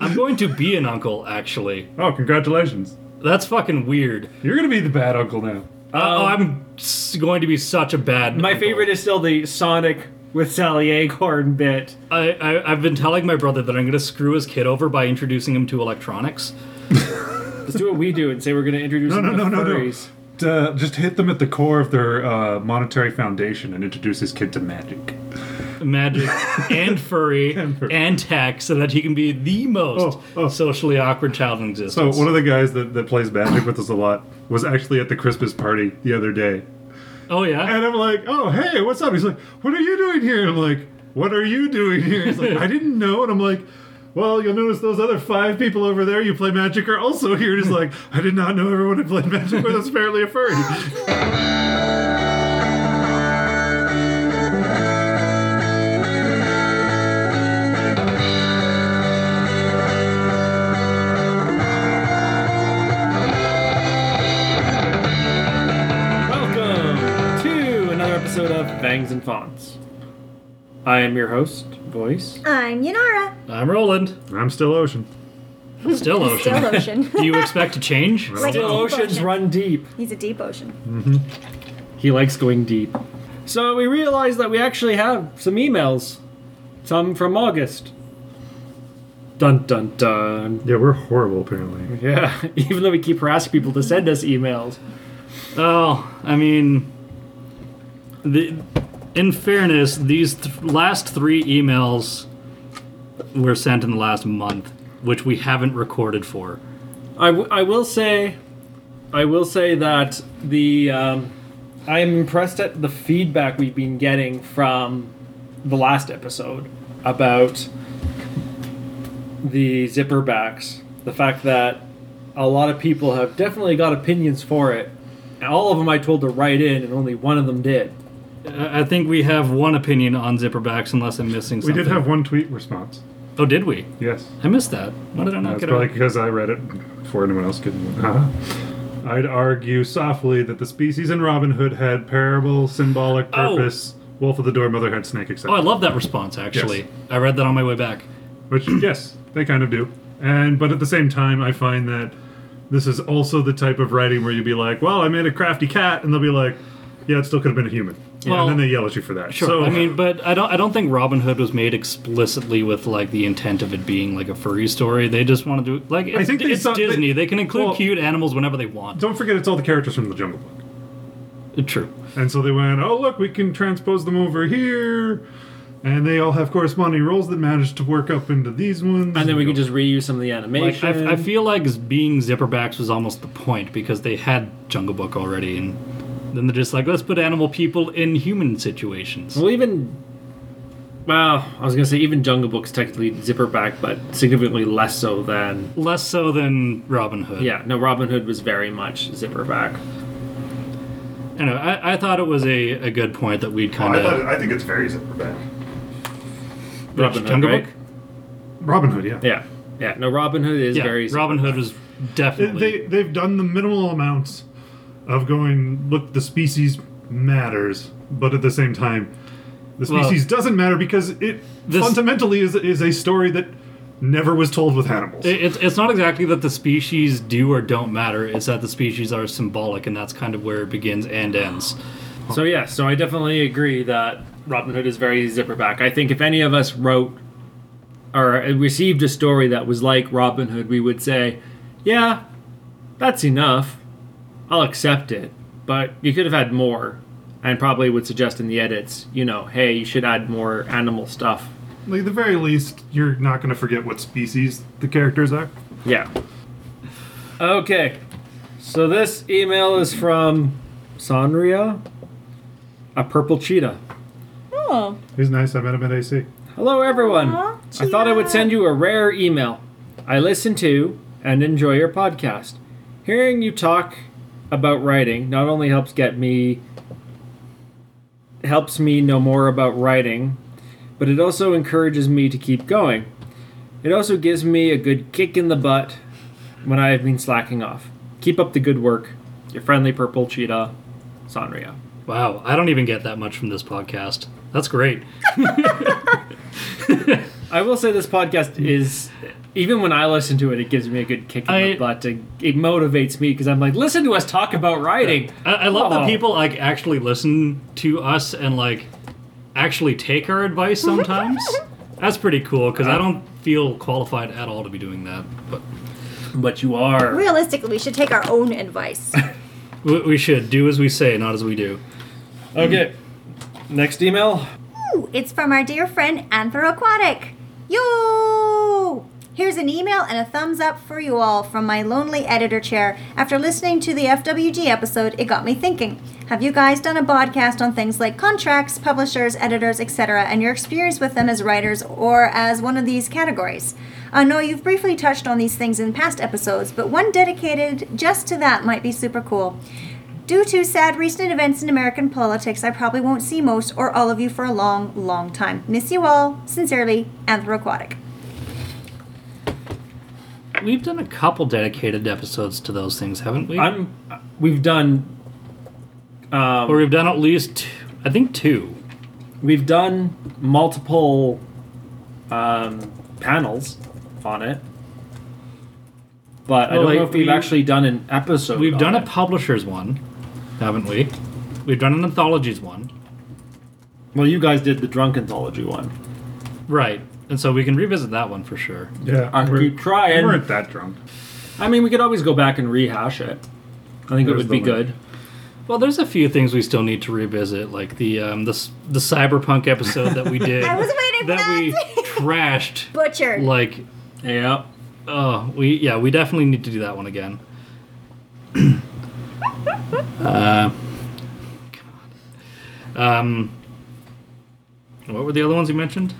I'm going to be an uncle, actually. Oh, congratulations. That's fucking weird. You're gonna be the bad uncle now. Uh, oh, I'm s- going to be such a bad. My uncle. favorite is still the Sonic with Sally Acorn bit. I, I I've been telling my brother that I'm going to screw his kid over by introducing him to electronics. Let's do what we do and say we're going to introduce No, them no, to no, no, no. furries. Uh, just hit them at the core of their uh, monetary foundation and introduce his kid to magic. Magic and furry And and, tech so that he can be the most Oh, oh. socially awkward child in So existence. one of the guys that, that plays magic with us a lot was actually at the Christmas party the other day. oh yeah. And I'm like, oh, hey, what's up? He's like, what are you doing here? And I'm like, what are you doing here? He's like, I didn't know. And I'm like, well, you'll notice those other five people over there you play magic are also here. And he's like, I did not know everyone I played magic with was apparently a furry. episode of Fangs and Fonts. I am your host, Voice. I'm Yanara. I'm Roland. I'm still Ocean. Still ocean. Still ocean. Do you expect to change? Like Still a deep oceans ocean. run deep. He's a deep ocean. Mm-hmm. He likes going deep. So we realized that we actually have some emails. Some from August. Dun dun dun. Yeah, we're horrible, apparently. Yeah, even though we keep harassing people to send us emails. Oh, I mean, the, in fairness, these th- last three emails were sent in the last month, which we haven't recorded for. I, w- I will say, I will say that the um, I am impressed at the feedback we've been getting from the last episode about the zipper backs. The fact that a lot of people have definitely got opinions for it. All of them I told to write in, and only one of them did. I think we have one opinion on zipperbacks, unless I'm missing something. We something. did have one tweet response. Oh, did we? Yes. I missed that. Why did I not That's get probably it? because I read it before anyone else could. Uh, I'd argue softly that the species in Robin Hood had parable, symbolic Oh. purpose. Wolf of the Door, Motherhead, Snake, etc. Oh, I love that response. Actually, Yes. I read that on my way back. Which, yes, they kind of do. And but at the same time, I find that this is also the type of writing where you'd be like, "Well, I made a crafty cat," and they'll be like, "Yeah, it still could have been a human." Well, and then they yell at you for that. Sure. So I mean, but I don't. I don't think Robin Hood was made explicitly with like the intent of it being like a furry story. They just want to do like it's, think it's saw- they- Disney. They, can include well- cute animals whenever they want. don't forget, it's all the characters from the Jungle Book. True. And so they went, "Oh, look, we can transpose them over here." And they all have corresponding roles that manage to work up into these ones. And then we can just reuse some of the Like animation. I, I feel like being zipperbacks was almost the point because they had Jungle Book already, and then they're just like, let's put animal people in human situations. Well, even well, I was gonna say even Jungle Book's technically zipperback, but significantly less so than Less so than Robin Hood. yeah. No, Robin Hood was very much zipperback. Anyway, I, I thought it was a, a good point that we'd kind of. I think it's very zipperback. Robin Hood, Jungle right? Book? Robin Hood, yeah. Yeah, yeah. No, Robin Hood is Yeah, very Robin Hood was definitely. They they've done the minimal amounts of going. Look, the species matters, but at the same time, the Well- species doesn't matter because it This- fundamentally is is a story that never was told with animals. It- It's, it's not exactly that the species do or don't matter. It's that the species are symbolic, and that's kind of where it begins and ends. So yeah, so I definitely agree that Robin Hood is very zipperback. I think if any of us wrote or received a story that was like Robin Hood, we would say, "Yeah, that's enough. I'll accept it." But you could have had more, and probably would suggest in the edits, you know, hey, you should add more animal stuff. like, at the very least, you're not going to forget what species the characters are. Yeah. Okay. So this email is from Sanria, a purple cheetah. Oh. He's nice. I met him at AC. Hello, everyone. Aw, I thought I would send you a rare email. I listen to and enjoy your podcast. Hearing you talk about writing not only helps get me helps me know more about writing, but it also encourages me to keep going. It also gives me a good kick in the butt when I have been slacking off. Keep up the good work. Your friendly purple cheetah, Sanria. Wow, I don't even get that much from this podcast. That's great. I will say this podcast is even when I listen to it, it gives me a good kick in I- the butt. It, it motivates me because I'm like, listen to us talk about writing. I, I love Oh. that people like actually listen to us and like actually take our advice sometimes. That's pretty cool because I don't feel qualified at all to be doing that. But But you are. Realistically, we should take our own advice. we, we should do as we say, not as we do. Okay. Next email. Ooh, it's from our dear friend Anthro Aquatic. Yo! Here's an email and a thumbs up for you all from my lonely editor chair. After listening to the FWG episode, it got me thinking. Have you guys done a podcast on things like contracts, publishers, editors, etc., and your experience with them as writers or as one of these categories? I know you've briefly touched on these things in past episodes, but one dedicated just to that might be super cool. Due to sad recent events in American politics, I probably won't see most or all of you for a long, long time. Miss you all. Sincerely, Anthroaquatic. We've done a couple dedicated episodes to those things, haven't we? I'm. We've done. Um, or we've done at least, I think, two. we've done multiple um, panels on it, but I don't like, know if we've we- actually done an episode. We've on done a publishers one, haven't we? We've done an anthologies one. Well, you guys did the drunk anthology one. Right. And so we can revisit that one for sure. Yeah, I we're- keep trying. We weren't that drunk. I mean, we could always go back and rehash it. I think it There's would be the good. Well, there's a few things we still need to revisit, like the um, the s- the cyberpunk episode that we did. I was waiting for that we that. trashed. Butchered. Like, Yeah. oh, we yeah, we definitely need to do that one again. uh, come on. Um, what were the other ones you mentioned?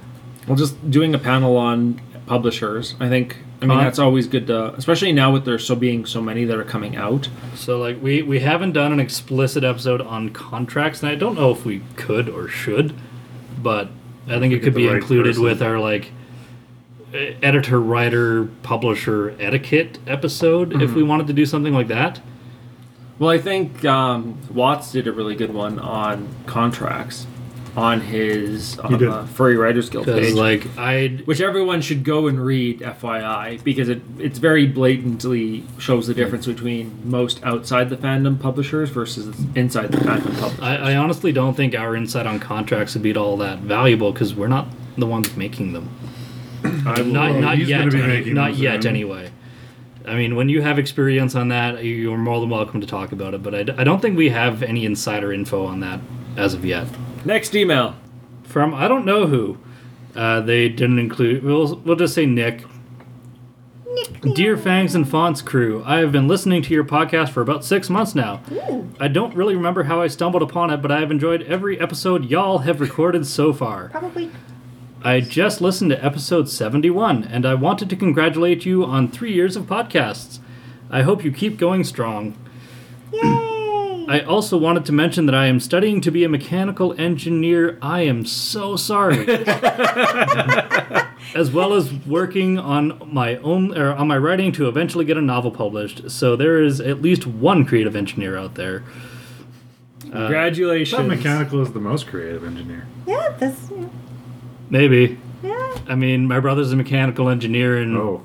Well, just doing a panel on publishers. I think. I mean, Uh, that's always good to, especially now with there so being so many that are coming out. So like we we haven't done an explicit episode on contracts, and I don't know if we could or should, but I think it could be right included person. with our like editor, writer, publisher etiquette episode if Mm-hmm. we wanted to do something like that. Well, I think um, Watts did a really good one on contracts on his on did. the Furry Writers Guild page, like I which everyone should go and read, FYI, because it it's very blatantly shows the difference between most outside the fandom publishers versus inside the fandom publishers. I, I honestly don't think our insight on contracts would be all that valuable because we're not the ones making them. I will- Not uh, Well, not yet. any- not yet soon. anyway. I mean, when you have experience on that, you're more than welcome to talk about it. But I, d- I don't think we have any insider info on that as of yet. Next email. From I don't know who. Uh, they didn't include. We'll we'll just say Nick. Nick, Dear Fangs and Fonts crew, I have been listening to your podcast for about six months now. Ooh, I don't really remember how I stumbled upon it, but I have enjoyed every episode y'all have recorded so far. probably. I just listened to episode 71, and I wanted to congratulate you on three years of podcasts. I hope you keep going strong. Yay! I also wanted to mention that I am studying to be a mechanical engineer. I am so sorry. as well as working on my own or on my writing to eventually get a novel published. So there is at least one creative engineer out there. Uh, I Congratulations. thought mechanical is the most creative engineer. yeah, this. Yeah. Maybe. yeah. I mean, my brother's a mechanical engineer, and Oh,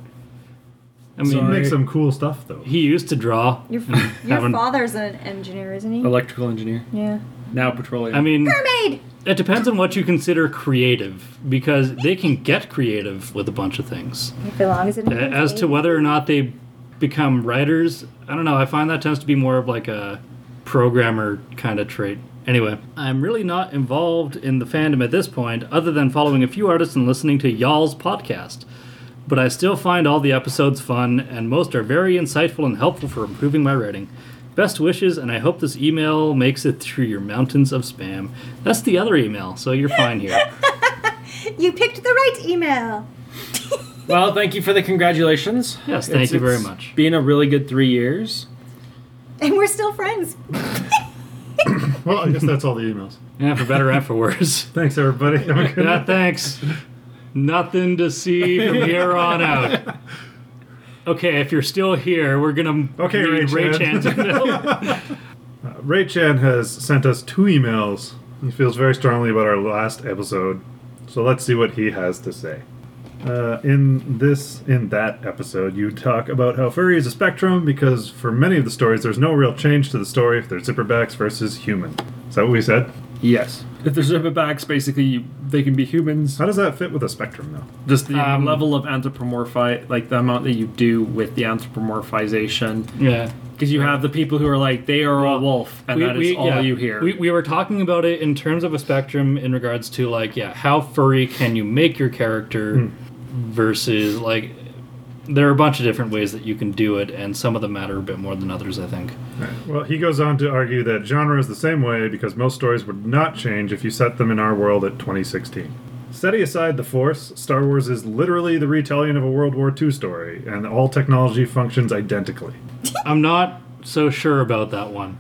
I mean, he makes some cool stuff though. he used to draw. Your, and your haven't- father's an engineer, isn't he? Electrical engineer. Yeah. Now petroleum. I mean, Mermaid! it depends on what you consider creative, because they can get creative with a bunch of things. It belongs in A- As to whether or not they become writers, I don't know. I find that tends to be more of like a programmer kind of trait. Anyway, I'm really not involved in the fandom at this point, other than following a few artists and listening to y'all's podcast. But I still find all the episodes fun, and most are very insightful and helpful for improving my writing. Best wishes, and I hope this email makes it through your mountains of spam. That's the other email, so you're fine here. You picked the right email. well, thank you for the congratulations. Yes, thank you very much. Been a really good three years. And we're still friends. Well, I guess that's all the emails. Yeah, for better and for worse. Thanks, everybody. Have a good Yeah, night. thanks. Nothing to see from here on out. Okay, if you're still here, we're gonna Okay, read Ray Ray Chan. Chan's email. Ray Chan has sent us two emails. He feels very strongly about our last episode. So let's see what he has to say. Uh, in this, in that episode, you talk about how furry is a spectrum because for many of the stories, there's no real change to the story if they're zipperbacks versus human. Is that what we said? Yes. If they're zipperbacks, basically they can be humans. How does that fit with a spectrum, though? Just the Um, level of anthropomorphi, like the amount that you do with the anthropomorphization. Yeah. Because you have the people who are like, they are a wolf, and that is all yeah, you hear. We, we were talking about it in terms of a spectrum in regards to like, yeah, how furry can you make your character Hmm. versus like there are a bunch of different ways that you can do it, and some of them matter a bit more than others, I think. Well, he goes on to argue that genre is the same way because most stories would not change if you set them in our world at 2016. Setting aside the Force, Star Wars is literally the retelling of a World War II story, and all technology functions identically. I'm not so sure about that one.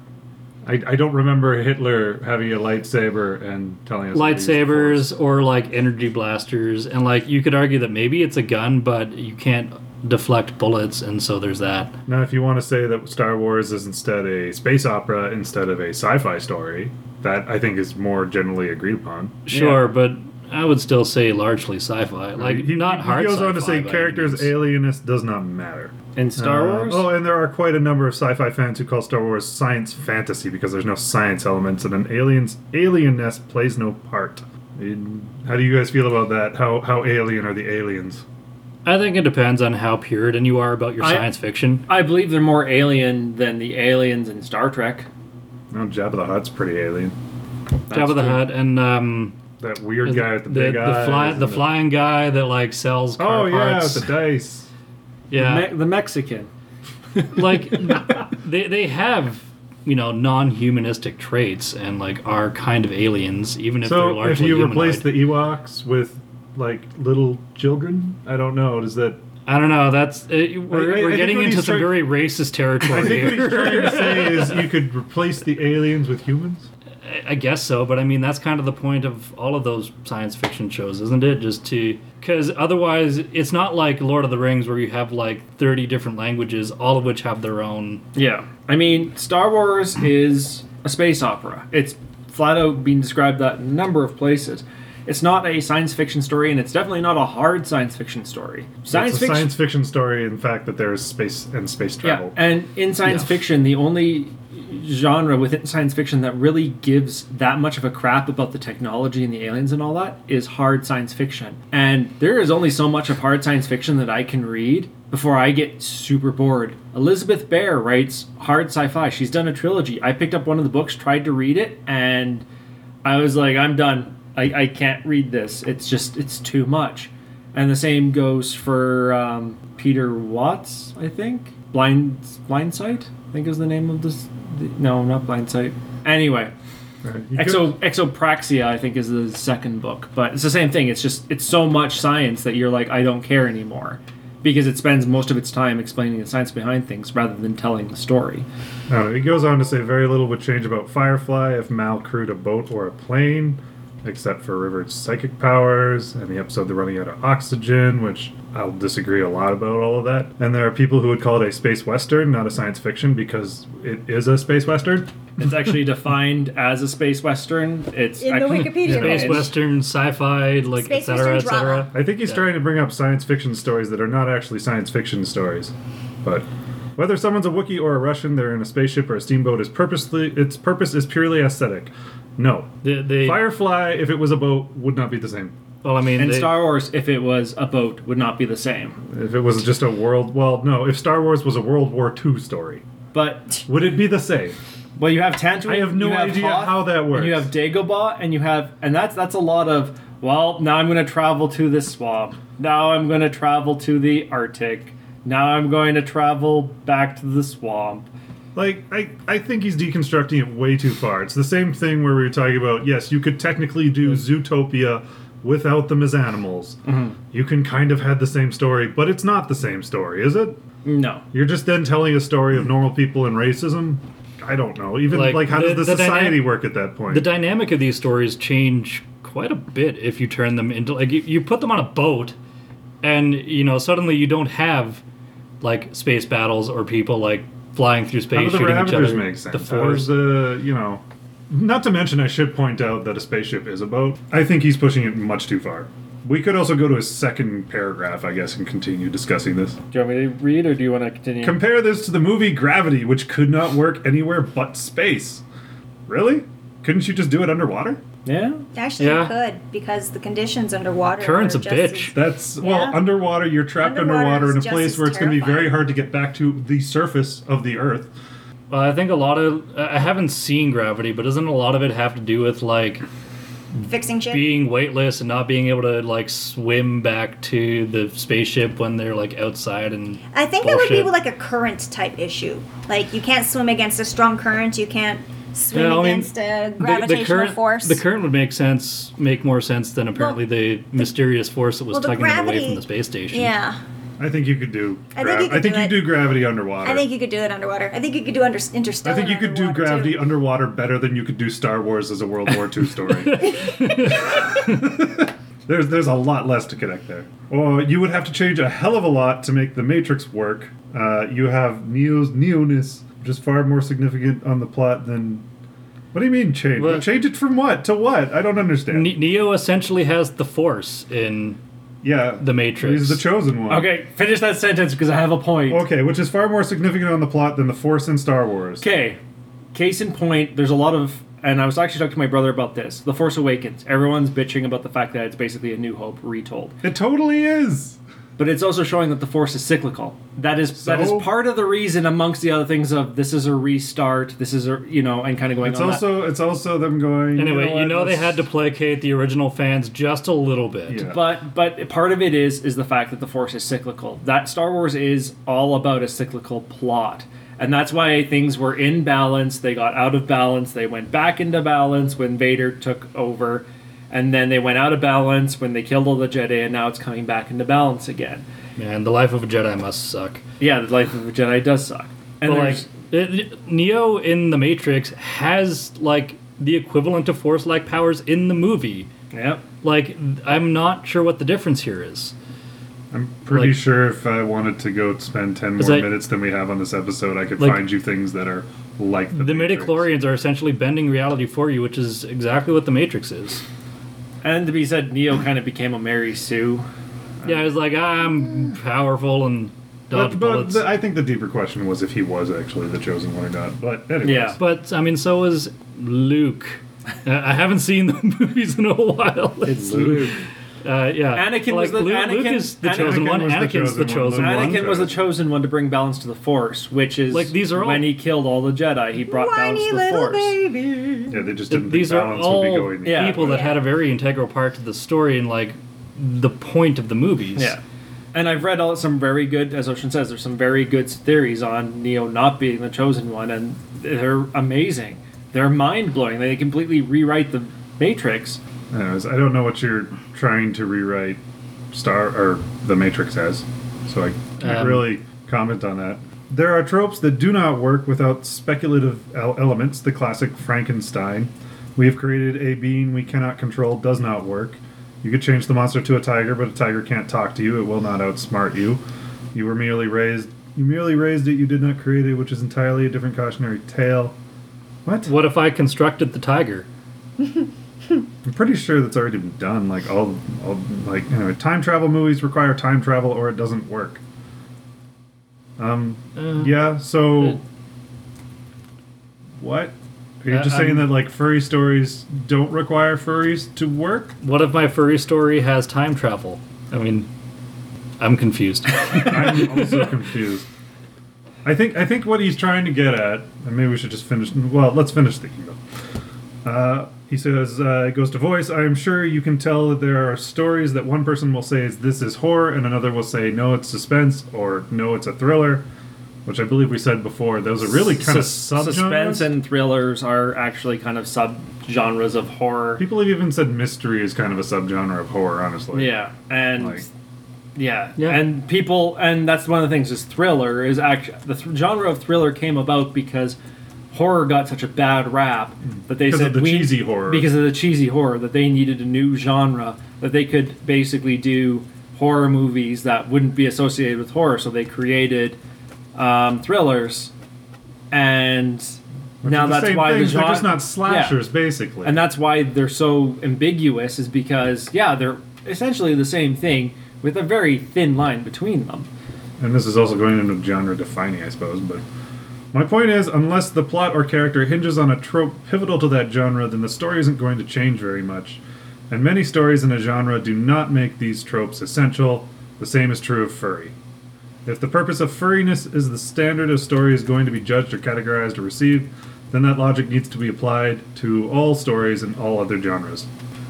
I, I don't remember Hitler having a lightsaber and telling us how to use the Force. Lightsabers or like energy blasters, and like you could argue that maybe it's a gun, but you can't deflect bullets, and so there's that. Now, if you want to say that Star Wars is instead a space opera instead of a sci-fi story, that I think is more generally agreed upon. Sure, but I would still say largely sci-fi. Like he, not he, hard. He goes on to say characters means. alienist does not matter. in Star Uh, Wars? oh, and there are quite a number of sci-fi fans who call Star Wars science fantasy because there's no science elements and an alien's alienness plays no part. How do you guys feel about that? How how alien are the aliens? I think it depends on how puritan you are about your I- science fiction. I believe they're more alien than the aliens in Star Trek. No, Jabba the Hutt's pretty alien. That's Jabba the true. Hutt and um, That weird guy with the, the, big the, eyes. fly, and the flying guy that like sells car Oh yeah, parts. with the dice. yeah, Me- the Mexican. like they they have you know non-humanistic traits and like are kind of aliens, even if they're So if largely you humanoid. replace the Ewoks with like little children, I don't know. Does that? I don't know. That's uh, we're, I- I we're think getting into some trying- very racist territory I think what here. he's trying to say is you could replace the aliens with humans. I- I guess so, but I mean that's kind of the point of all of those science fiction shows, isn't it? Just to because otherwise it's not like Lord of the Rings where you have like thirty different languages, all of which have their own. Yeah. I mean, Star Wars is a space opera. It's flat out being described that in a number of places. It's not a science fiction story, and it's definitely not a hard science fiction story. Science it's a fiction. science fiction story, in fact, that there is space and space travel. yeah, travel. and in science Yeah. fiction, the only genre within science fiction that really gives that much of a crap about the technology and the aliens and all that is hard science fiction. And there is only so much of hard science fiction that I can read before I get super bored. Elizabeth Bear writes hard sci-fi. She's done a trilogy. I picked up one of the books, tried to read it, and I was like, I'm done. I, I can't read this. It's just it's too much. And the same goes for um, Peter Watts, I think. Blind Blindsight, I think is the name of this. The, no, not Blindsight. Anyway, Right. Exo Echopraxia, I think, is the second book. But it's the same thing. It's just it's so much science that you're like, I don't care anymore, because it spends most of its time explaining the science behind things rather than telling the story. Uh, he goes on to say very little would change about Firefly if Mal crewed a boat or a plane, except for River's psychic powers and the episode they're running out of oxygen, which I'll disagree a lot about all of that. And there are people who would call it a space western, not a science fiction, because it is a space western. It's actually defined as a space western. It's In the actually, Wikipedia Space page. western, sci-fi, like Space etc. western etc. drama. I think he's Yeah. trying to bring up science fiction stories that are not actually science fiction stories. But whether someone's a Wookiee or a Russian, they're in a spaceship or a steamboat is purposely its purpose is purely aesthetic. No. They, they, Firefly, if it was a boat, would not be the same. well, I mean, and they, Star Wars, if it was a boat, would not be the same. If it was just a world, well, no. If Star Wars was a World War II story, But would it be the same? well, you have Tatooine. I have no you idea how that And you have Dagobah, and you have, and that's that's a lot of. Well, now I'm going to travel to this swamp. Now I'm going to travel to the Arctic. Now I'm going to travel back to the swamp. Like, I, I think he's deconstructing it way too far. It's the same thing where we were talking about. Yes, you could technically do Zootopia without them as animals. Mm-hmm. You can kind of have the same story, but it's not the same story, is it? No. You're just then telling a story of normal people and racism. I don't know. Even like, Like, how the- does the, the society dynamic- work at that point? the dynamic of these stories change quite a bit if you turn them into like you, you put them on a boat and you know suddenly you don't have like space battles or people like flying through space the shooting each other make sense? the How force the you know? Not to mention, I should point out that a spaceship is a boat. I think he's pushing it much too far. we could also go to a second paragraph, I guess, and continue discussing this. Do you want me to read, or do you want to continue? Compare this to the movie Gravity, which could not work anywhere but space. Really? Couldn't you just do it underwater? Yeah. Actually, Yeah. you could because the conditions underwater. Current's are a just bitch. as- That's well, underwater. You're trapped Underwater underwater in a place where it's going to be very hard to get back to the surface of the Earth. Well, I think a lot of I haven't seen Gravity, but doesn't a lot of it have to do with like fixing shit. being weightless and not being able to like swim back to the spaceship when they're like outside and I think that would be like a current type issue. Like you can't swim against a strong current. You can't swim Yeah, I mean, a the, gravitational the current force. the current would make sense make more sense than apparently the mysterious force that was well, the tugging them away from the space station. yeah, I think you could do. I think you could I think do you it. do gravity underwater. I think you could do it underwater. I think you could do under, interstellar. I think you could do underwater, gravity too. underwater better than you could do Star Wars as a World War II story. there's there's a lot less to connect there. Or you would have to change a hell of a lot to make the Matrix work. Uh, you have Neo's neoness, which is far more significant on the plot than. What do you mean change? What? Change it from what to what? I don't understand. Ne- Neo essentially has the force in yeah, The Matrix. He's the chosen one. Okay, finish that sentence because I have a point. Okay, which is far more significant on the plot than the Force in Star Wars. Okay, case in point, there's a lot of, and I was actually talking to my brother about this. The Force Awakens. Everyone's bitching about the fact that it's basically a New Hope retold, It totally is. But it's also showing that the Force is cyclical. That is that is part of the reason, amongst the other things, of this is a restart. This is a you know, and kind of going It's on. that. also it's also them going. Anyway, you what, know, they had to placate the original fans just a little bit. Yeah. But but part of it is is the fact that the Force is cyclical. That Star Wars is all about a cyclical plot. And that's why things were in balance, they got out of balance, they went back into balance when Vader took over, and then they went out of balance when they killed all the Jedi, and now it's coming back into balance again. Man, the life of a Jedi must suck. Yeah, the life of a Jedi does suck. And But like there's- it, Neo in the Matrix has like the equivalent of force-like powers in the movie. Yep. Like I'm not sure what the difference here is. I'm pretty like- sure if I wanted to go spend ten more that- minutes than we have on this episode, I could Like- find you things that are like the, The Matrix. midi-chlorians are essentially bending reality for you, which is exactly what the Matrix is. And to be said, Neo kind of became a Mary Sue. Yeah, it's like I'm powerful and dodge But, but bullets. the, I think the deeper question was if he was actually the chosen one or not. But anyways, Yeah. But I mean, so was Luke. Uh, I haven't seen the movies in a while. It's Luke. Luke. Uh, yeah, Anakin was the- Luke, Luke Anakin- is the Anakin chosen one. was the Anakin's the chosen one. chosen one. Anakin was the chosen one to bring balance to the Force, which is Like, these are all- when he killed all the Jedi, he brought balance to the Force. baby. yeah, they just didn't These think are all would be going. Yeah. people that had a very integral part to the story and like the point of the movies. Yeah. And I've read all, some very good, as Ocean says, there's some very good theories on Neo not being the chosen one, and they're amazing. They're mind blowing. They completely rewrite the Matrix. Anyways, I don't know what you're trying to rewrite Star or The Matrix as, so I can't Um, really comment on that. There are tropes that do not work without speculative elements. The classic Frankenstein. We have created a being we cannot control does not work. You could change the monster to a tiger, but a tiger can't talk to you. It will not outsmart you. You were merely raised. You merely raised it. You did not create it, which is entirely a different cautionary tale. What? What if I constructed the tiger? I'm pretty sure that's already been done. Like all, all like anyway, time travel movies require time travel or it doesn't work. Um, Uh, yeah. So, it- what? Are you Uh, just saying I'm- that like furry stories don't require furries to work? What if my furry story has time travel? I mean, I'm confused. I'm also confused. I think I think what he's trying to get at, and maybe we should just finish. Well, let's finish the email. Uh, he says, uh, it goes to voice. I am sure you can tell that there are stories that one person will say is this is horror, and another will say no, it's suspense, or no, it's a thriller, which I believe we said before. Those are really kind of Sus- sub suspense and thrillers are actually kind of sub genres of horror. People have even said mystery is kind of a subgenre of horror. Honestly, Yeah, and Like- yeah. Yeah. and people, and that's one of the things is thriller is actually the th- genre of thriller came about because horror got such a bad rap that they Because of said the we, cheesy horror. because of the cheesy horror that they needed a new genre that they could basically do horror movies that wouldn't be associated with horror. So they created um, thrillers, and Which now that's why things, the genre they're just not Yeah. slashers, basically. and that's why they're so ambiguous is because yeah they're essentially the same thing with a very thin line between them. And this is also going into genre defining, I suppose. But my point is, unless the plot or character hinges on a trope pivotal to that genre, then the story isn't going to change very much. And many stories in a genre do not make these tropes essential. The same is true of furry. If the purpose of furriness is the standard a story is going to be judged or categorized or received, then that logic needs to be applied to all stories in all other genres.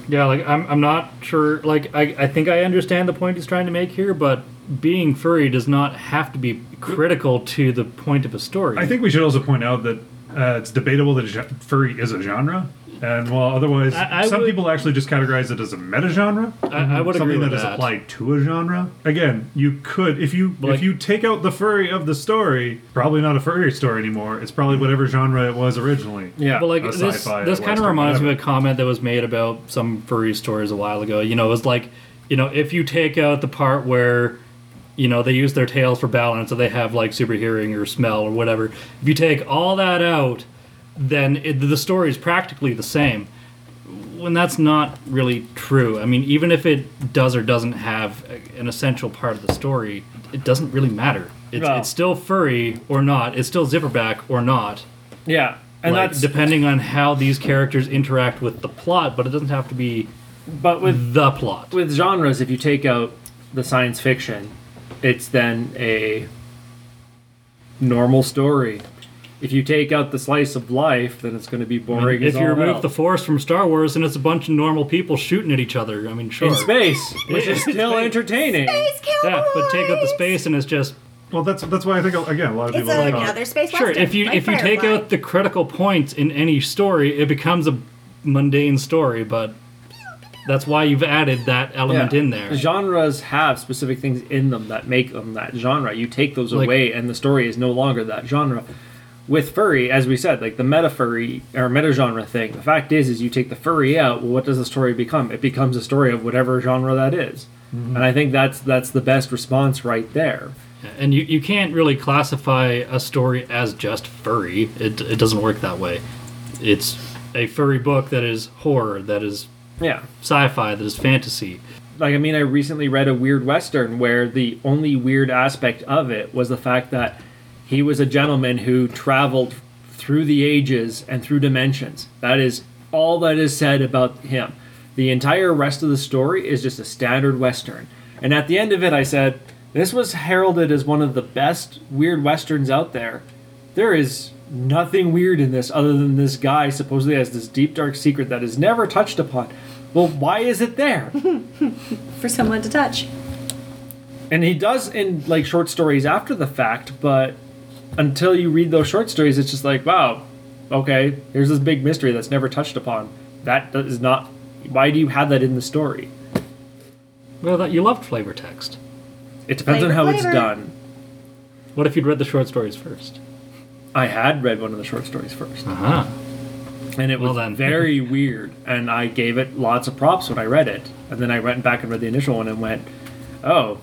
Yeah, like I'm, I'm not sure. Like I, I think I understand the point he's trying to make here, but being furry does not have to be critical to the point of a story. I think we should also point out that uh, it's debatable that furry is a genre, and while otherwise, I- I some would- people actually just categorize it as a meta genre. I, I would something agree with that is that. applied to a genre. Again, you could if you Like- if you take out the furry of the story, probably not a furry story anymore. It's probably whatever genre it was originally. Yeah. But like a this, this kind of western, reminds me of a comment that was made about some furry stories a while ago. You know, it was like, you know, if you take out the part where, you know, they use their tails for balance, so they have like super hearing or smell or whatever. If you take all that out, then it, the story is practically the same. When that's not really true. I mean, even if it does or doesn't have an essential part of the story, it doesn't really matter. It's, it's still furry or not. It's still zipperback or not Yeah, and like, that's depending on how these characters interact with the plot, but it doesn't have to be but with the plot. with genres, if you take out the science fiction, it's then a normal story. If you take out the slice of life, then it's going to be boring. if as you all remove hell. the Force from Star Wars, and it's a bunch of normal people shooting at each other, I mean, sure. in space, which is still entertaining. Space Yeah, but take out the space, and it's just Well, that's that's why I think again a lot of It's people a, like, uh, another space sure. western. If you like if you take Firefly. out the critical points in any story, it becomes a mundane story. But that's why you've added that element Yeah. in there. Genres have specific things in them that make them that genre. You take those Like- away, and the story is no longer that genre. With furry, as we said, like the meta furry or meta genre thing, the fact is, is you take the furry out. Well, what does the story become? It becomes a story of whatever genre that is. Mm-hmm. and I think that's that's the best response right there. And you, you can't really classify a story as just furry. It, it doesn't work that way. It's a furry book that is horror, that is Yeah, sci fi, that is fantasy. like I mean, I recently read a weird western where the only weird aspect of it was the fact that he was a gentleman who traveled through the ages and through dimensions. That is all that is said about him. The entire rest of the story is just a standard western. And at the end of it, I said, "This was heralded as one of the best weird westerns out there. There is." Nothing weird in this other than this guy supposedly has this deep dark secret that is never touched upon. Well, why is it there? for someone to touch. and he does in like short stories after the fact but until you read those short stories it's just like wow okay here's this big mystery that's never touched upon that is not why do you have that in the story Well, that, you loved flavor text. it depends on Flavor, how it's done What if you'd read the short stories first? I had read one of the short stories first Uh huh. and it was then. very weird and i gave it lots of props when i read it and then i went back and read the initial one and went oh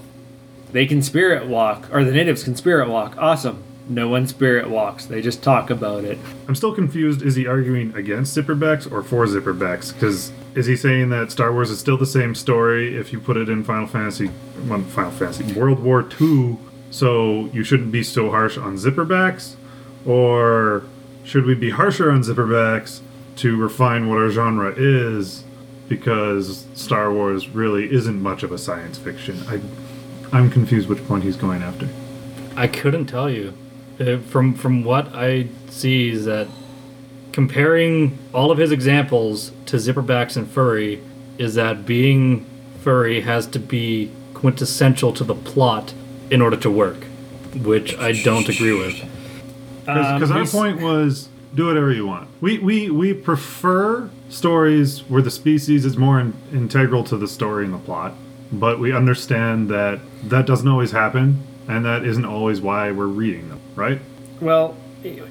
they can spirit walk or the natives can spirit walk awesome no one spirit walks they just talk about it I'm still confused. Is he arguing against zipperbacks or for zipperbacks? Because is he saying that Star Wars is still the same story if you put it in Final Fantasy, well, Final Fantasy, World War II? So you shouldn't be so harsh on zipperbacks, or should we be harsher on zipperbacks to refine what our genre is? Because Star Wars really isn't much of a science fiction. I, I'm confused which point he's going after. I couldn't tell you. Uh, from from what I see is that comparing all of his examples to zipperbacks and furry is that being furry has to be quintessential to the plot in order to work, which I don't agree with. Because Um, our point was do whatever you want. We we we prefer stories where the species is more in, integral to the story and the plot, but we understand that that doesn't always happen, and that isn't always why we're reading them, right? Well,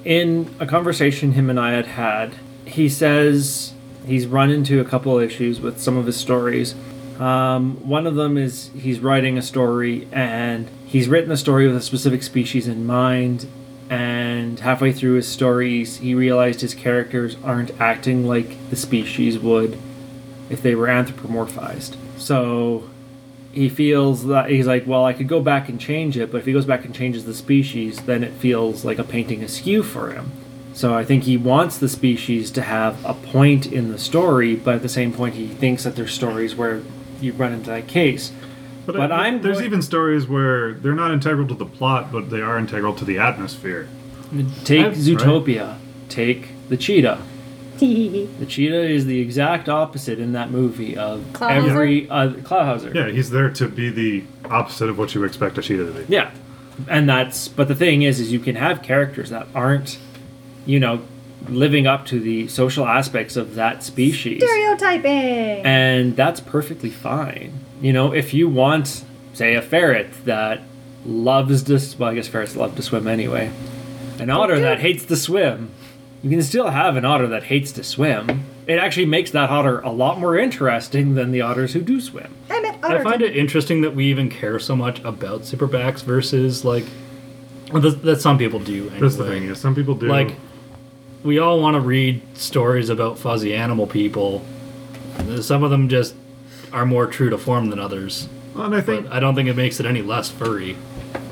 in a conversation him and I had had, he says he's run into a couple issues with some of his stories. Um, one of them is he's writing a story and he's written a story with a specific species in mind. And halfway through his stories, he realized his characters aren't acting like the species would if they were anthropomorphized. So he feels that he's like, well, I could go back and change it, but if he goes back and changes the species, then it feels like a painting askew for him. So I think he wants the species to have a point in the story, but at the same point, he thinks that there's stories where you run into that case. But, But I, I'm there's going- even stories where they're not integral to the plot, but they are integral to the atmosphere. Take I've- Zootopia. Take the cheetah. The cheetah is the exact opposite in that movie of Clawhauser? every uh, Clawhauser. Yeah, he's there to be the opposite of what you expect a cheetah to be. Yeah, and that's but the thing is, is you can have characters that aren't, you know, living up to the social aspects of that species, Stereotyping. and that's perfectly fine. You know, if you want, say, a ferret that loves to, well, I guess ferrets love to swim anyway. An otter that hates to swim. You can still have an otter that hates to swim. It actually makes that otter a lot more interesting than the otters who do swim. I meant I find it interesting that we even care so much about zipperbacks versus like that, that some people do. Anyway. That's the thing. Is some people do Like, we all want to read stories about fuzzy animal people. Some of them just are more true to form than others. Well, and I think, But I don't think it makes it any less furry.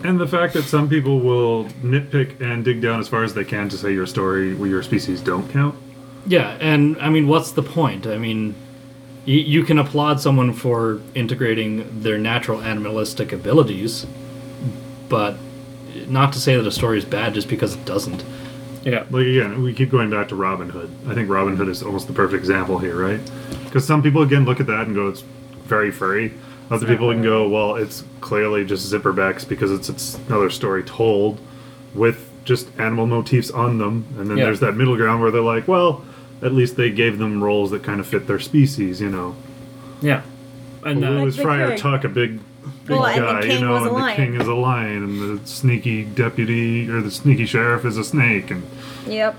and the fact that some people will nitpick and dig down as far as they can to say your story, where your species don't count. Yeah, and I mean, what's the point? I mean, you, you can applaud someone for integrating their natural animalistic abilities, but not to say that a story is bad just because it doesn't. Yeah. Like again, we keep going back to Robin Hood. I think Robin Hood is almost the perfect example here, right? Because some people again look at that and go, "It's very furry." Other people can go, "Well, it's clearly just zipperbacks because it's it's another story told with just animal motifs on them." And then Yeah. there's that middle ground where they're like, "Well, at least they gave them roles that kind of fit their species," you know. Yeah. And Well, uh, Who was Friar. Tuck, a big, big Well, and the guy, king you know, was a and the king is a lion, and the sneaky deputy or the sneaky sheriff is a snake, and Yep.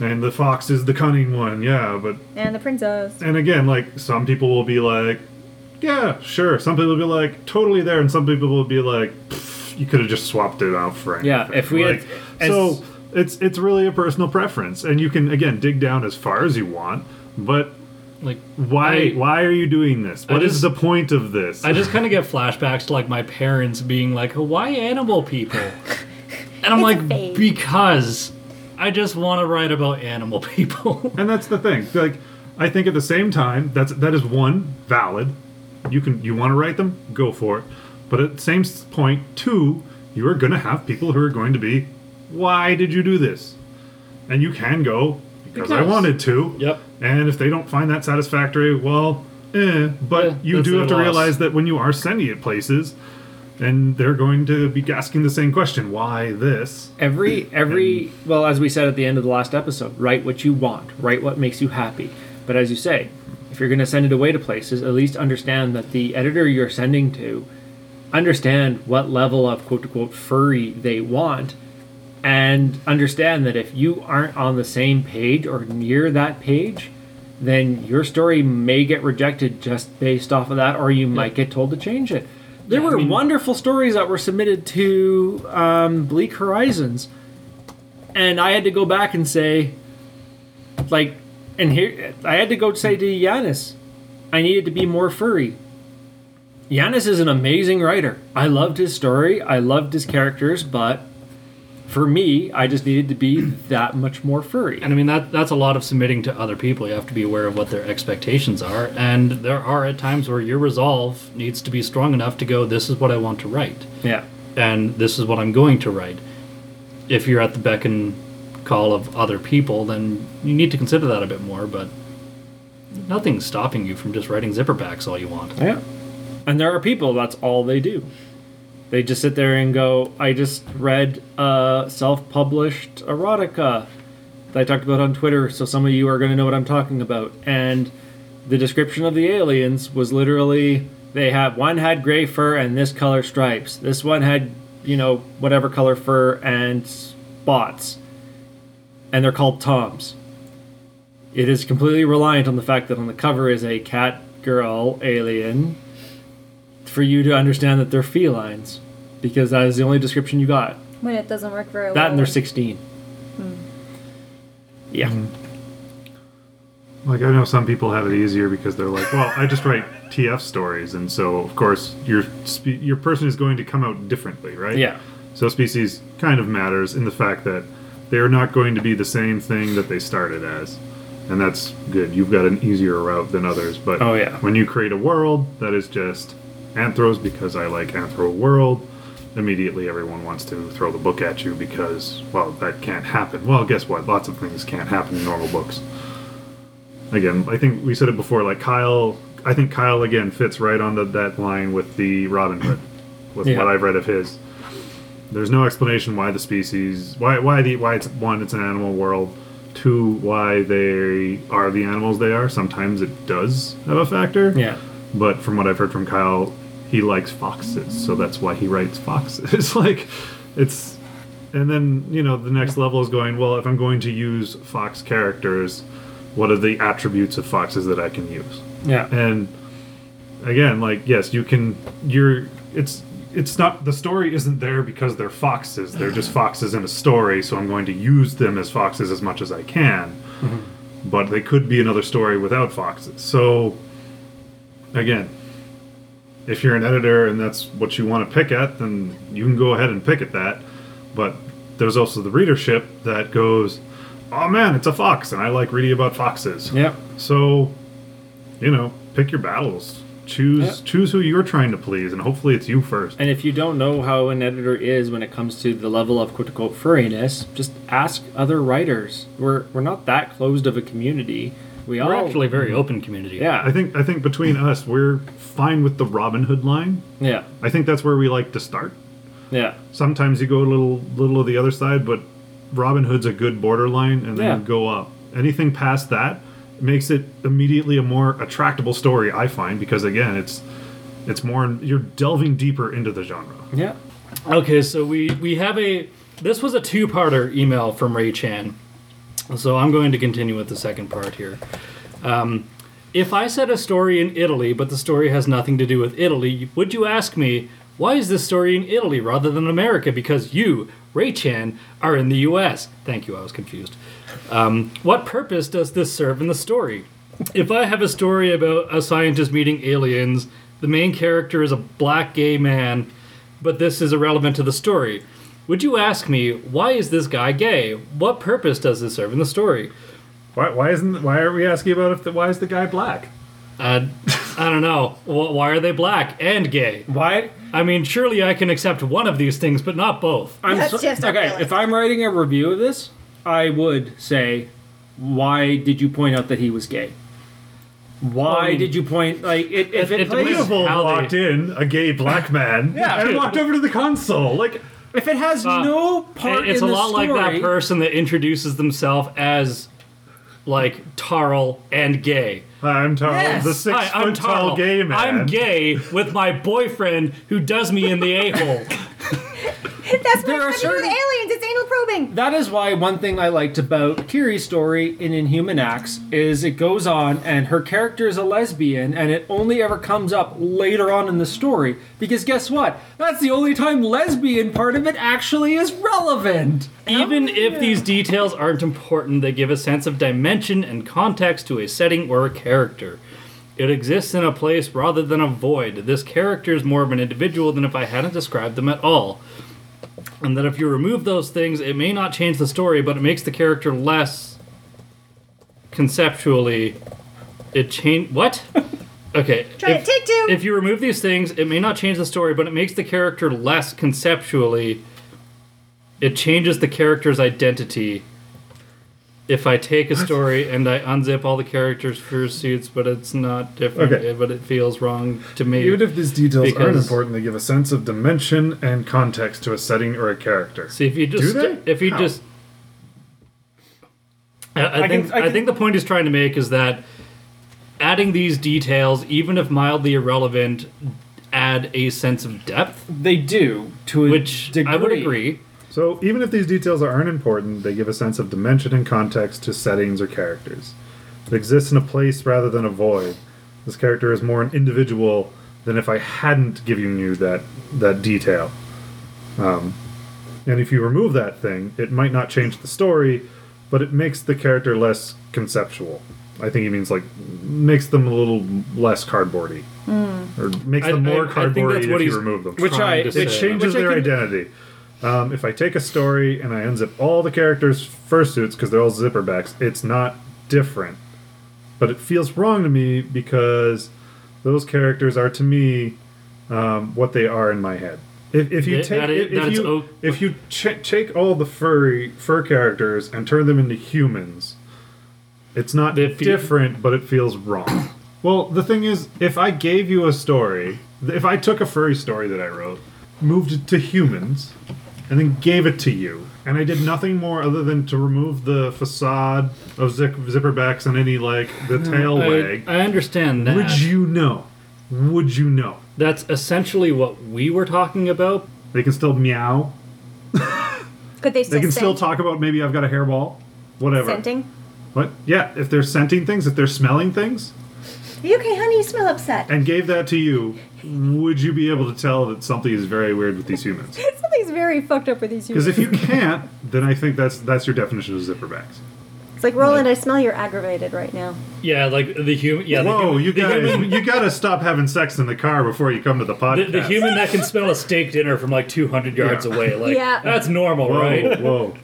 and the fox is the cunning one, yeah. But And the princess. and again, like some people will be like, yeah, sure. Some people will be like, totally there, and some people will be like, you could have just swapped it out for anything. Yeah, if we had- like, as- so it's it's really a personal preference, and you can again dig down as far as you want, but. Like, Why? I- why are you doing this? I What is just- the point of this? I just kind of get flashbacks to like my parents being like, "Why animal people?" And I'm It's like, "Because I just want to write about animal people." And that's the thing. Like, I think at the same time, that's that is one valid. You can you want to write them, go for it. But at the same point, two, you are going to have people who are going to be, why did you do this? And you can go because, I wanted to. Yep. And if they don't find that satisfactory, well, eh. But Yeah, you do have to loss. realize that when you are sending it places, and they're going to be asking the same question, why this? every every well, as we said at the end of the last episode, write what you want, write what makes you happy. But as you say, if you're going to send it away to places, at least understand that the editor you're sending to understand what level of quote unquote furry they want and understand that if you aren't on the same page or near that page then your story may get rejected just based off of that or you might get told to change it there Yeah, I were mean- wonderful stories that were submitted to um, bleak horizons and i had to go back and say like and here i had to go say to Yanis, i needed to be more furry Yanis is an amazing writer. I loved his story. I loved his characters, but for me, I just needed to be that much more furry. And I mean that that's a lot of submitting to other people. You have to be aware of what their expectations are, and there are at times where your resolve needs to be strong enough to go. This is what I want to write, Yeah. and this is what I'm going to write. If you're at the beck and call of other people, then you need to consider that a bit more. But nothing's stopping you from just writing zipperbacks all you want. Yeah. And there are people that's all they do. They just sit there and go, I just read a self published erotica that I talked about on Twitter, so some of you are going to know what I'm talking about. And the description of the aliens was literally they have one had gray fur and this color stripes. This one had, you know, whatever color fur and spots. And they're called Toms. It is completely reliant on the fact that on the cover is a cat girl alien for you to understand that they're felines because that is the only description you got. When it doesn't work very well. That and they're 16. Hmm. Yeah. Hmm. like I know some people have it easier because they're like, well, I just write TF stories, and so of course your spe- your person is going to come out differently, right? Yeah. So species kind of matters in the fact that they're not going to be the same thing that they started as, and that's good. You've got an easier route than others, but Oh, yeah. when you create a world that is just anthros because I like anthro world. Immediately, everyone wants to throw the book at you because, well, that can't happen. Well, guess what? Lots of things can't happen in normal books again, I think we said it before. Like Kyle, I think Kyle again fits right on the, that line with the Robin Hood, with Yeah. what I've read of his. There's no explanation why the species, why why the why it's one, it's an animal world. Two, why they are the animals they are. Sometimes it does have a factor. Yeah. But from what I've heard from Kyle, he likes foxes, so that's why he writes foxes. like, it's, and then you know the next level is going. Well, if I'm going to use fox characters, what are the attributes of foxes that I can use? Yeah. And again, like yes, you can. You're. It's. It's not the story isn't there because they're foxes. They're just foxes in a story, so I'm going to use them as foxes as much as I can. Mm-hmm. But they could be another story without foxes. So again, if you're an editor and that's what you want to pick at, then you can go ahead and pick at that. But there's also the readership that goes, "Oh man, it's a fox, and I like reading about foxes." Yep. So, you know, pick your battles. Choose Yeah. choose who you're trying to please, and hopefully it's you first. And if you don't know how an editor is when it comes to the level of quote unquote furriness, just ask other writers. We're we're not that closed of a community. We We're actually a very mm-hmm. open community. yeah I think I think between us, we're fine with the Robin Hood line. yeah I think that's where we like to start. yeah Sometimes you go a little little of the other side, but Robin Hood's a good borderline, and then Yeah. you go up. Anything past that makes it immediately a more attractable story. I find because again, it's it's more you're delving deeper into the genre. yeah Okay, so we we have a this was a two-parter email from Ray Chan. So I'm going to continue with the second part here. Um, if I said a story in Italy, but the story has nothing to do with Italy, would you ask me why is this story in Italy rather than America? Because you, Ray Chan, are in the U.S. Thank you, I was confused. Um, what purpose does this serve in the story? If I have a story about a scientist meeting aliens, the main character is a black gay man, but this is irrelevant to the story. Would you ask me, why is this guy gay? What purpose does this serve in the story? Why, why isn't why are we asking about if the, why is the guy black? Uh, I don't know. Why are they black and gay? why I mean, surely I can accept one of these things, but not both. I'm That's so- just our okay. feelings. If I'm writing a review of this, I would say, why did you point out that he was gay? Why I mean, did you point like it, if it- it, it plays, depends. How they- walked in, a gay black man, Yeah. and walked over to the console. Like, if it has uh, no part it's in a the lot like that person that introduces themselves as like Tarl and gay. I'm Tarl, Yes. the six Hi, I'm foot tall Tarl. gay man. I'm gay with my boyfriend who does me in the a hole. That's There are what's with certain- aliens. It's anal probing. That is why one thing I liked about Kiri's story in Inhuman Acts is it goes on and her character is a lesbian and it only ever comes up later on in the story because guess what? That's the only time lesbian part of it actually is relevant. Even oh, if these details aren't important, they give a sense of dimension and context to a setting or a character. It exists in a place rather than a void. This character is more of an individual than if I hadn't described them at all. And that if you remove those things, it may not change the story, but it makes the character less conceptually. It change what? Okay. Try it. Take two. If you remove these things, it may not change the story, but it makes the character less conceptually. It changes the character's identity. If I take a story and I unzip all the characters' fursuits, but it's not different, Okay. but it feels wrong to me. Even if these details aren't important, they give a sense of dimension and context to a setting or a character. See, if you just, they? if you How? just, I, I, I think can- I I, think the point he's trying to make is that adding these details, even if mildly irrelevant, add a sense of depth, They do to a which degree. I would agree. So even if these details aren't important, they give a sense of dimension and context to settings or characters. It exists in a place rather than a void. This character is more an individual than if I hadn't given you that that detail. Um, and if you remove that thing, it might not change the story, but it makes the character less conceptual. I think he means like makes them a little less cardboardy, or makes I- them more I- I think cardboardy that's if what you remove them. Which I- to it say. changes Which I their can- identity. Um, if I take a story and I unzip all the characters' fursuits because they're all zipper backs, it's not different. But it feels wrong to me because those characters are to me um, what they are in my head. If, if you That- take that is- if, you o- if you ch- take all the furry fur characters and turn them into humans, it's not feel- different, but it feels wrong. well, the thing is, if I gave you a story, if I took a furry story that I wrote, moved it to humans, and then gave it to you, and I did nothing more other than to remove the facade of zip- zipperbacks and any like the uh, tail I, wag, I understand that. would you know? Would you know? That's essentially what we were talking about. They can still meow. Could they still They can still scent? talk about maybe I've got a hairball, whatever. Scenting? What? Yeah, if they're scenting things, if they're smelling things, Are you okay, honey? You smell upset. and gave that to you, would you be able to tell that something is very weird with these humans? Something's very fucked up with these humans. Because if you can't, then I think that's that's your definition of zipperbacks. It's like, Roland, I smell you're aggravated right now. Yeah, like the human. Yeah, the Whoa, human, you the guys, human, you gotta stop having sex in the car before you come to the the, podcast. the human that can smell a steak dinner from like 200 yards Yeah. away. Like Yeah. that's normal, Whoa, right? whoa.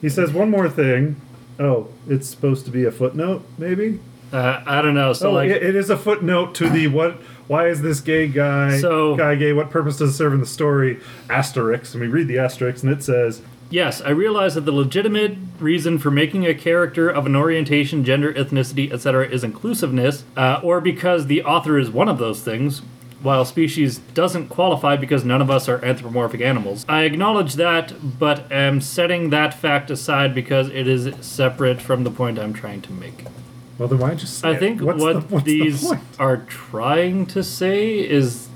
He says one more thing. Oh, it's supposed to be a footnote, maybe. Uh, I don't know. So oh, like, it- is a footnote to the what? Why is this gay guy So- guy gay? What purpose does it serve in the story? Asterix, and we read the asterix, and it says, Yes, I realize that the legitimate reason for making a character of an orientation, gender, ethnicity, etc., is inclusiveness, uh, or because the author is one of those things, while species doesn't qualify because none of us are anthropomorphic animals. I acknowledge that, but am setting that fact aside because it is separate from the point I'm trying to make. "Well, then why just?" Say I it? think What's what the, what's the these point? are trying to say is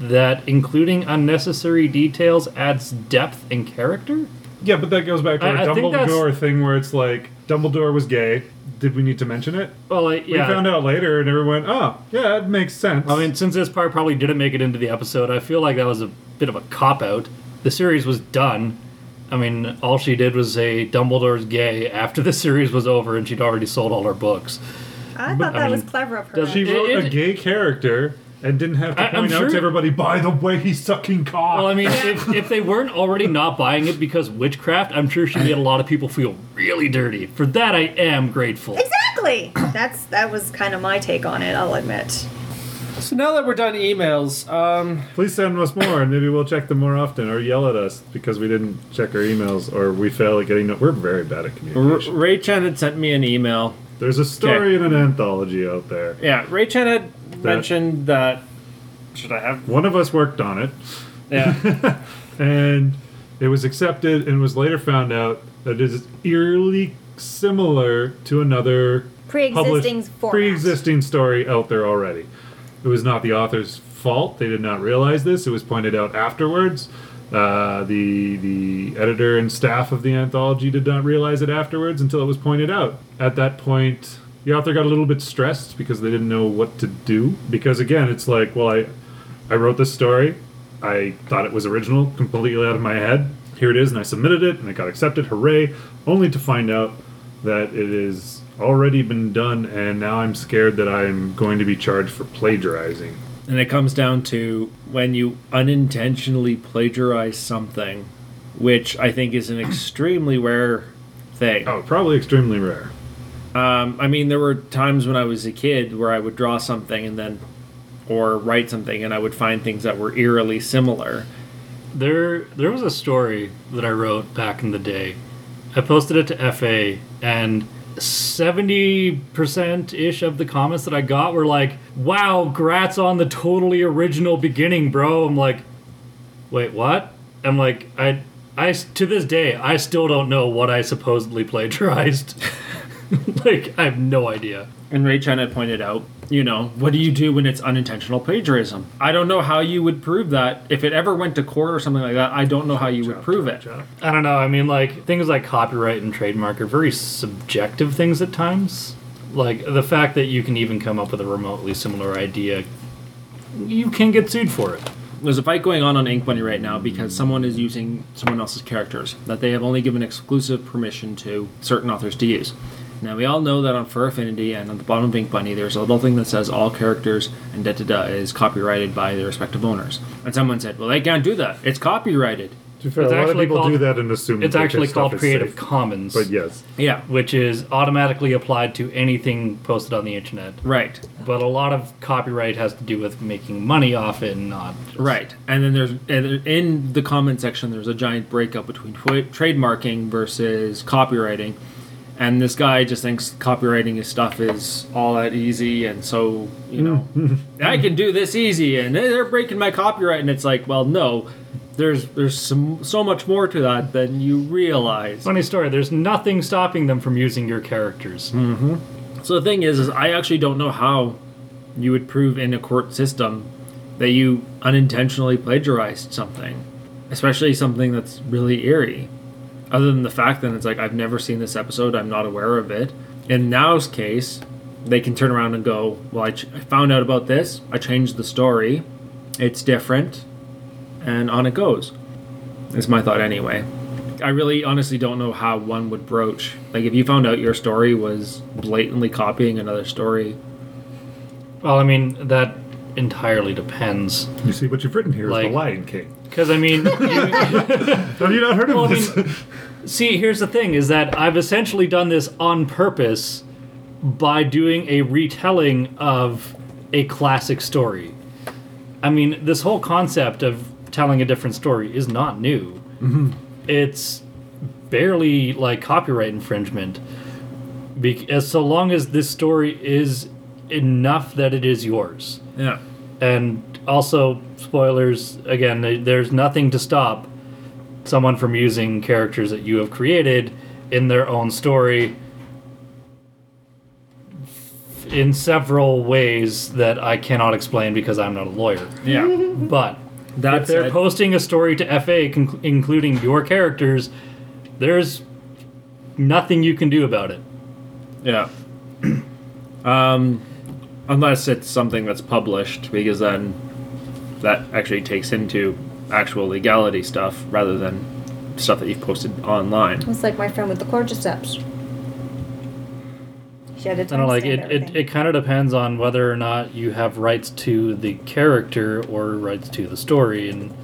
that including unnecessary details adds depth and character. Yeah, but that goes back to I- our I Dumbledore thing where it's like Dumbledore was gay. Did we need to mention it? Well, like, We found out later, and everyone, oh, yeah, it makes sense. I mean, since this part probably didn't make it into the episode, I feel like that was a bit of a cop out. The series was done. I mean, all she did was say Dumbledore's gay after the series was over, and she'd already sold all her books. I thought I that was clever of her. does she wrote it- a gay character and didn't have to I- I'm point out sure- to everybody. By the way, he's sucking cock. Well, I mean, if, if they weren't already not buying it because witchcraft, I'm sure she made a lot of people feel really dirty. For that, I am grateful. Exactly. That's that was kind of my take on it. I'll admit. So now that we're done emails, um, Please send us more, and maybe we'll check them more often, or yell at us because we didn't check our emails, or we fail at getting. No- We're very bad at R- communication. Ray Chen had sent me an email. There's a story in an anthology out there. Yeah, Ray Chen had mentioned that. Should I have? One of us worked on it, Yeah. and it was accepted, and was later found out that it is eerily similar to another Pre-existing published- format. pre-existing story out there already. It was not the author's fault; they did not realize this. It was pointed out afterwards. Uh, the the editor and staff of the anthology did not realize it afterwards until it was pointed out. At that point, the author got a little bit stressed because they didn't know what to do. Because again, it's like, well, I I wrote this story. I thought it was original, completely out of my head. Here it is, and I submitted it, and it got accepted. Hooray! Only to find out that it is already been done, and now I'm scared that I'm going to be charged for plagiarizing. And it comes down to when you unintentionally plagiarize something, which I think is an extremely rare thing. Oh, probably extremely rare. Um, I mean, there were times when I was a kid where I would draw something and then, or write something, and I would find things that were eerily similar. There, there was a story that I wrote back in the day. I posted it to FA, and seventy percent ish of the comments that I got were like, "Wow, grats on the totally original beginning, bro." I'm like, "Wait, what?" I'm like, I, I to this day, I still don't know what I supposedly plagiarized. like, I have no idea. And Ray Chen had pointed out, you know, what do you do when it's unintentional plagiarism? I don't know how you would prove that. If it ever went to court or something like that, I don't know how you would prove it. I don't know. I mean, like things like copyright and trademark are very subjective things at times. Like the fact that you can even come up with a remotely similar idea, you can get sued for it. There's a fight going on on Ink Bunny right now because someone is using someone else's characters that they have only given exclusive permission to certain authors to use. Now we all know that on Fur Affinity and on the bottom of Ink Bunny, there's a little thing that says all characters and da da da is copyrighted by their respective owners. And someone said, "Well, they can't do that. It's copyrighted." To be fair, It's a lot of actually people called- do that and assume It's that their actually stuff called is Creative safe. Commons, But yes, Yeah. which is automatically applied to anything posted on the internet. Right. But a lot of copyright has to do with making money off it and not. just- Right. And then there's and in the comment section there's a giant breakup between twi- trademarking versus copywriting. And this guy just thinks copywriting his stuff is all that easy and so, you know, I can do this easy and they're breaking my copyright and it's like, well, no. There's there's some so much more to that than you realize. Funny story. There's nothing stopping them from using your characters. Mm-hmm. So the thing is, is I actually don't know how you would prove in a court system that you unintentionally plagiarized something, especially something that's really eerie. Other than the fact that it's like I've never seen this episode, I'm not aware of it. In Now's case, they can turn around and go, "Well, I, ch- I found out about this. I changed the story. It's different," and on it goes. Is my thought anyway. I really honestly don't know how one would broach. Like, if you found out your story was blatantly copying another story, Well, I mean that entirely depends. you see what you've written here is Like- the Lion King. Because I mean, you, Have you not heard of Well, I this? mean- see, here's the thing: is that I've essentially done this on purpose by doing a retelling of a classic story. I mean, this whole concept of telling a different story is not new. Mm-hmm. It's barely like copyright infringement. Because so long as this story is enough that it is yours yeah, and also spoilers again there's nothing to stop someone from using characters that you have created in their own story in several ways that I cannot explain because I'm not a lawyer. yeah. But That if they're said, posting a story to FA con- including your characters, there's nothing you can do about it. yeah. um, unless it's something that's published, because then that actually takes into actual legality stuff rather than stuff that you've posted online. It's like my friend with the cordyceps. She had a I don't know, like it, it, it kind of depends on whether or not you have rights to the character or rights to the story, and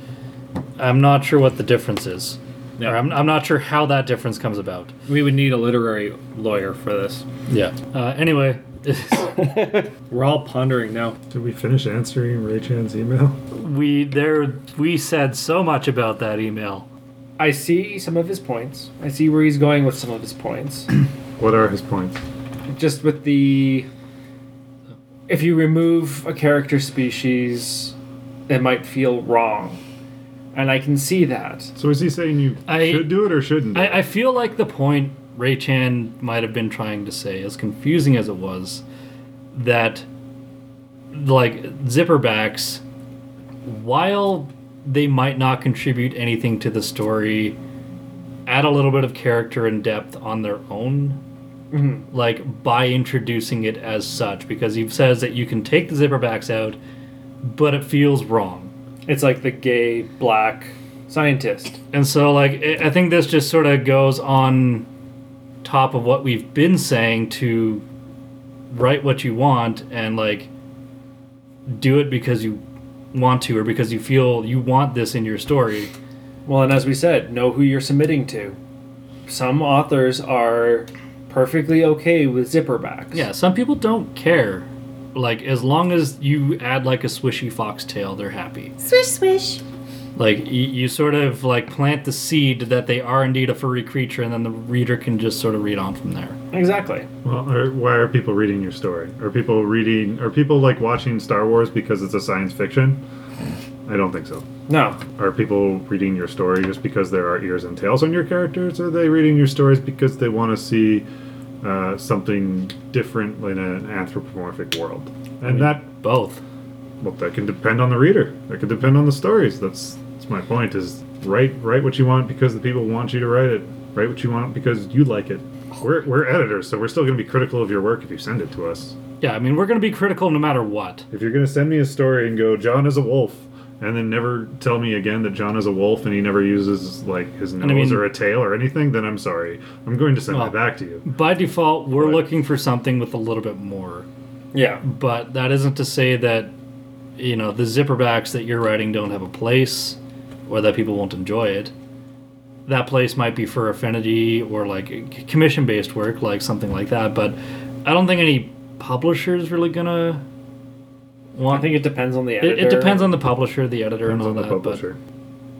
I'm not sure what the difference is. Yeah. Or I'm, I'm not sure how that difference comes about. We would need a literary lawyer for this. Yeah. Uh, anyway, We're all pondering now. Did we finish answering Ray Chan's email? we there we said so much about that email. I see some of his points. I see where he's going with some of his points. What are his points? Just with the. If you remove a character species, it might feel wrong. And I can see that. So is he saying you I- should do it or shouldn't? do it? I, I feel like the point Ray Chan might have been trying to say, as confusing as it was, that like zipperbacks, while they might not contribute anything to the story, add a little bit of character and depth on their own. Mm-hmm. Like by introducing it as such, because he says that you can take the zipperbacks out, but it feels wrong. It's like the gay black scientist. And so, like, I I think this just sort of goes on top of what we've been saying to write what you want and, like, do it because you want to or because you feel you want this in your story. Well, and as we said, know who you're submitting to. Some authors are perfectly okay with zipperbacks. Yeah, some people don't care. Like, as long as you add, like, a swishy foxtail, they're happy. Swish, swish. Like, you, you sort of, like, plant the seed that they are indeed a furry creature, and then the reader can just sort of read on from there. Exactly. Well, are, why are people reading your story? Are people reading? Are people like watching Star Wars because it's a science fiction? I don't think so. No. Are people reading your story just because there are ears and tails on your characters? Or are they reading your stories because they want to see uh, something different in an anthropomorphic world? And that, Both. well, that can depend on the reader. That can depend on the stories. That's that's my point. Is write write what you want because the people want you to write it. Write what you want because you like it. We're, we're editors, so we're still going to be critical of your work if you send it to us. Yeah, I mean, we're going to be critical no matter what. If you're going to send me a story and go, John is a wolf, and then never tell me again that John is a wolf and he never uses like his nose I mean- or a tail or anything, then I'm sorry. I'm going to send Well- it back to you. By default, we're Right. looking for something with a little bit more. Yeah. But that isn't to say that, you know, the zipperbacks that you're writing don't have a place or that people won't enjoy it. That place might be Fur Affinity or like commission based work, like something like that. But I don't think any publisher is really gonna I think it depends on the editor. it, it depends on the publisher, the editor, and all on the that. publisher.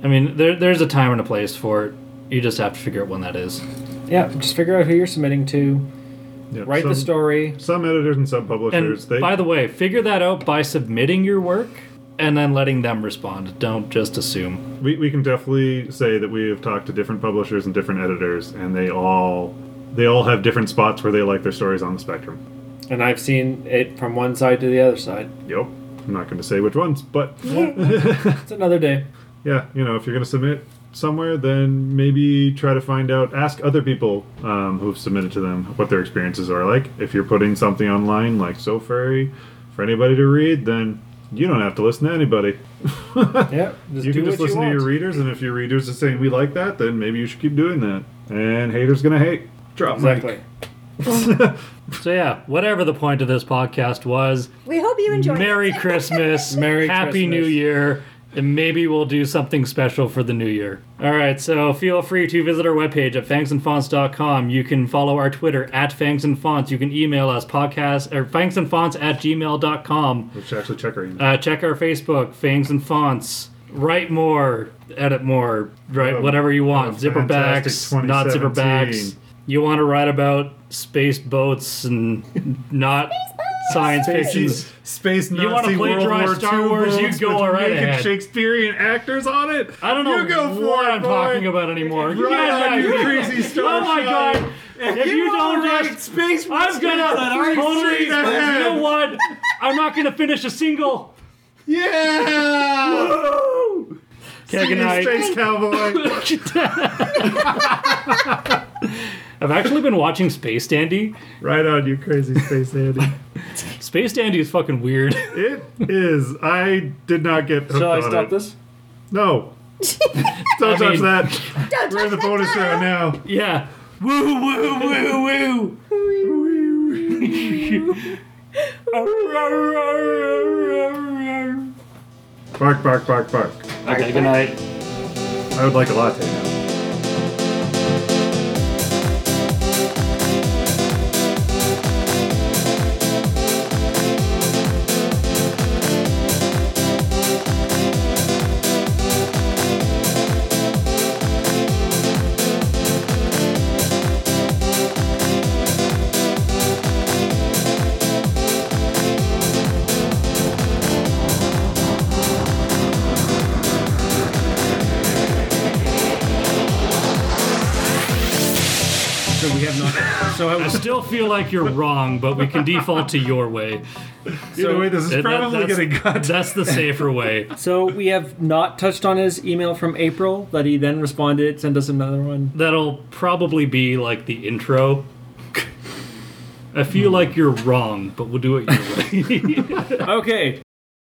But I mean, there, there's a time and a place for it. You just have to figure out when that is. Yeah, just figure out who you're submitting to. Yep, Write the story. Some editors and some And publishers, they by the way, figure that out by submitting your work and then letting them respond. Don't just assume. we, we can definitely say that we have talked to different publishers and different editors, and they all they all have different spots where they like their stories on the spectrum. And I've seen it from one side to the other side. Yep. I'm not going to say which ones, but It's another day. yeah, you know, if you're going to submit somewhere, then maybe try to find out, ask other people um, who've submitted to them what their experiences are like. If you're putting something online like So Furry for anybody to read, then you don't have to listen to anybody. Yeah, just you do can just what listen you to your readers, and if your readers are saying we like that, then maybe you should keep doing that. And haters gonna hate. Drop mic. Exactly. So yeah, whatever the point of this podcast was, We hope you enjoyed Merry it. Christmas, Merry Happy Christmas. New Year, and maybe we'll do something special for the new year. All right, so feel free to visit our webpage at fangsandfonts.com. You can follow our Twitter at Fangs and Fonts. You can email us podcast or fangsandfonts at gmail.com. Let's actually check our email. Uh, check our Facebook, Fangs and Fonts. Write more, edit more, write Oh, whatever you want. zipper Zipperbacks, fantastic not 2017. zipperbacks. You want to write about space boats and not science fiction. Space, space You wanna Nazi play World dry War Star II Wars, you go with right naked ahead. Shakespearean actors on it. I don't know You go for what it, I'm boy. talking about anymore. Right You guys on, you have- crazy star Oh my shine. god! If you don't just, space I'm gonna totally. straight You ahead. know what? I'm not gonna finish a single. Yeah. Okay, good night. Space cowboy. I've actually been watching Space Dandy. right on, you crazy space Andy. Space Dandy is fucking weird. It is. I did not get hooked Shall I on stop it. this? No. Don't I touch mean- that. Don't We're in the touch that bonus dial. round now. yeah. Woo woo woo woo. Bark, bark, bark, bark. Okay, good night. I would like a latte now. Still feel like you're wrong, but we can default to your way. Either way, this is That- probably that's, getting cut. that's the safer way. so we have not touched on his email from April that he then responded, sent us another one. That'll probably be like the intro. I feel like you're wrong, but we'll do it your way. Okay,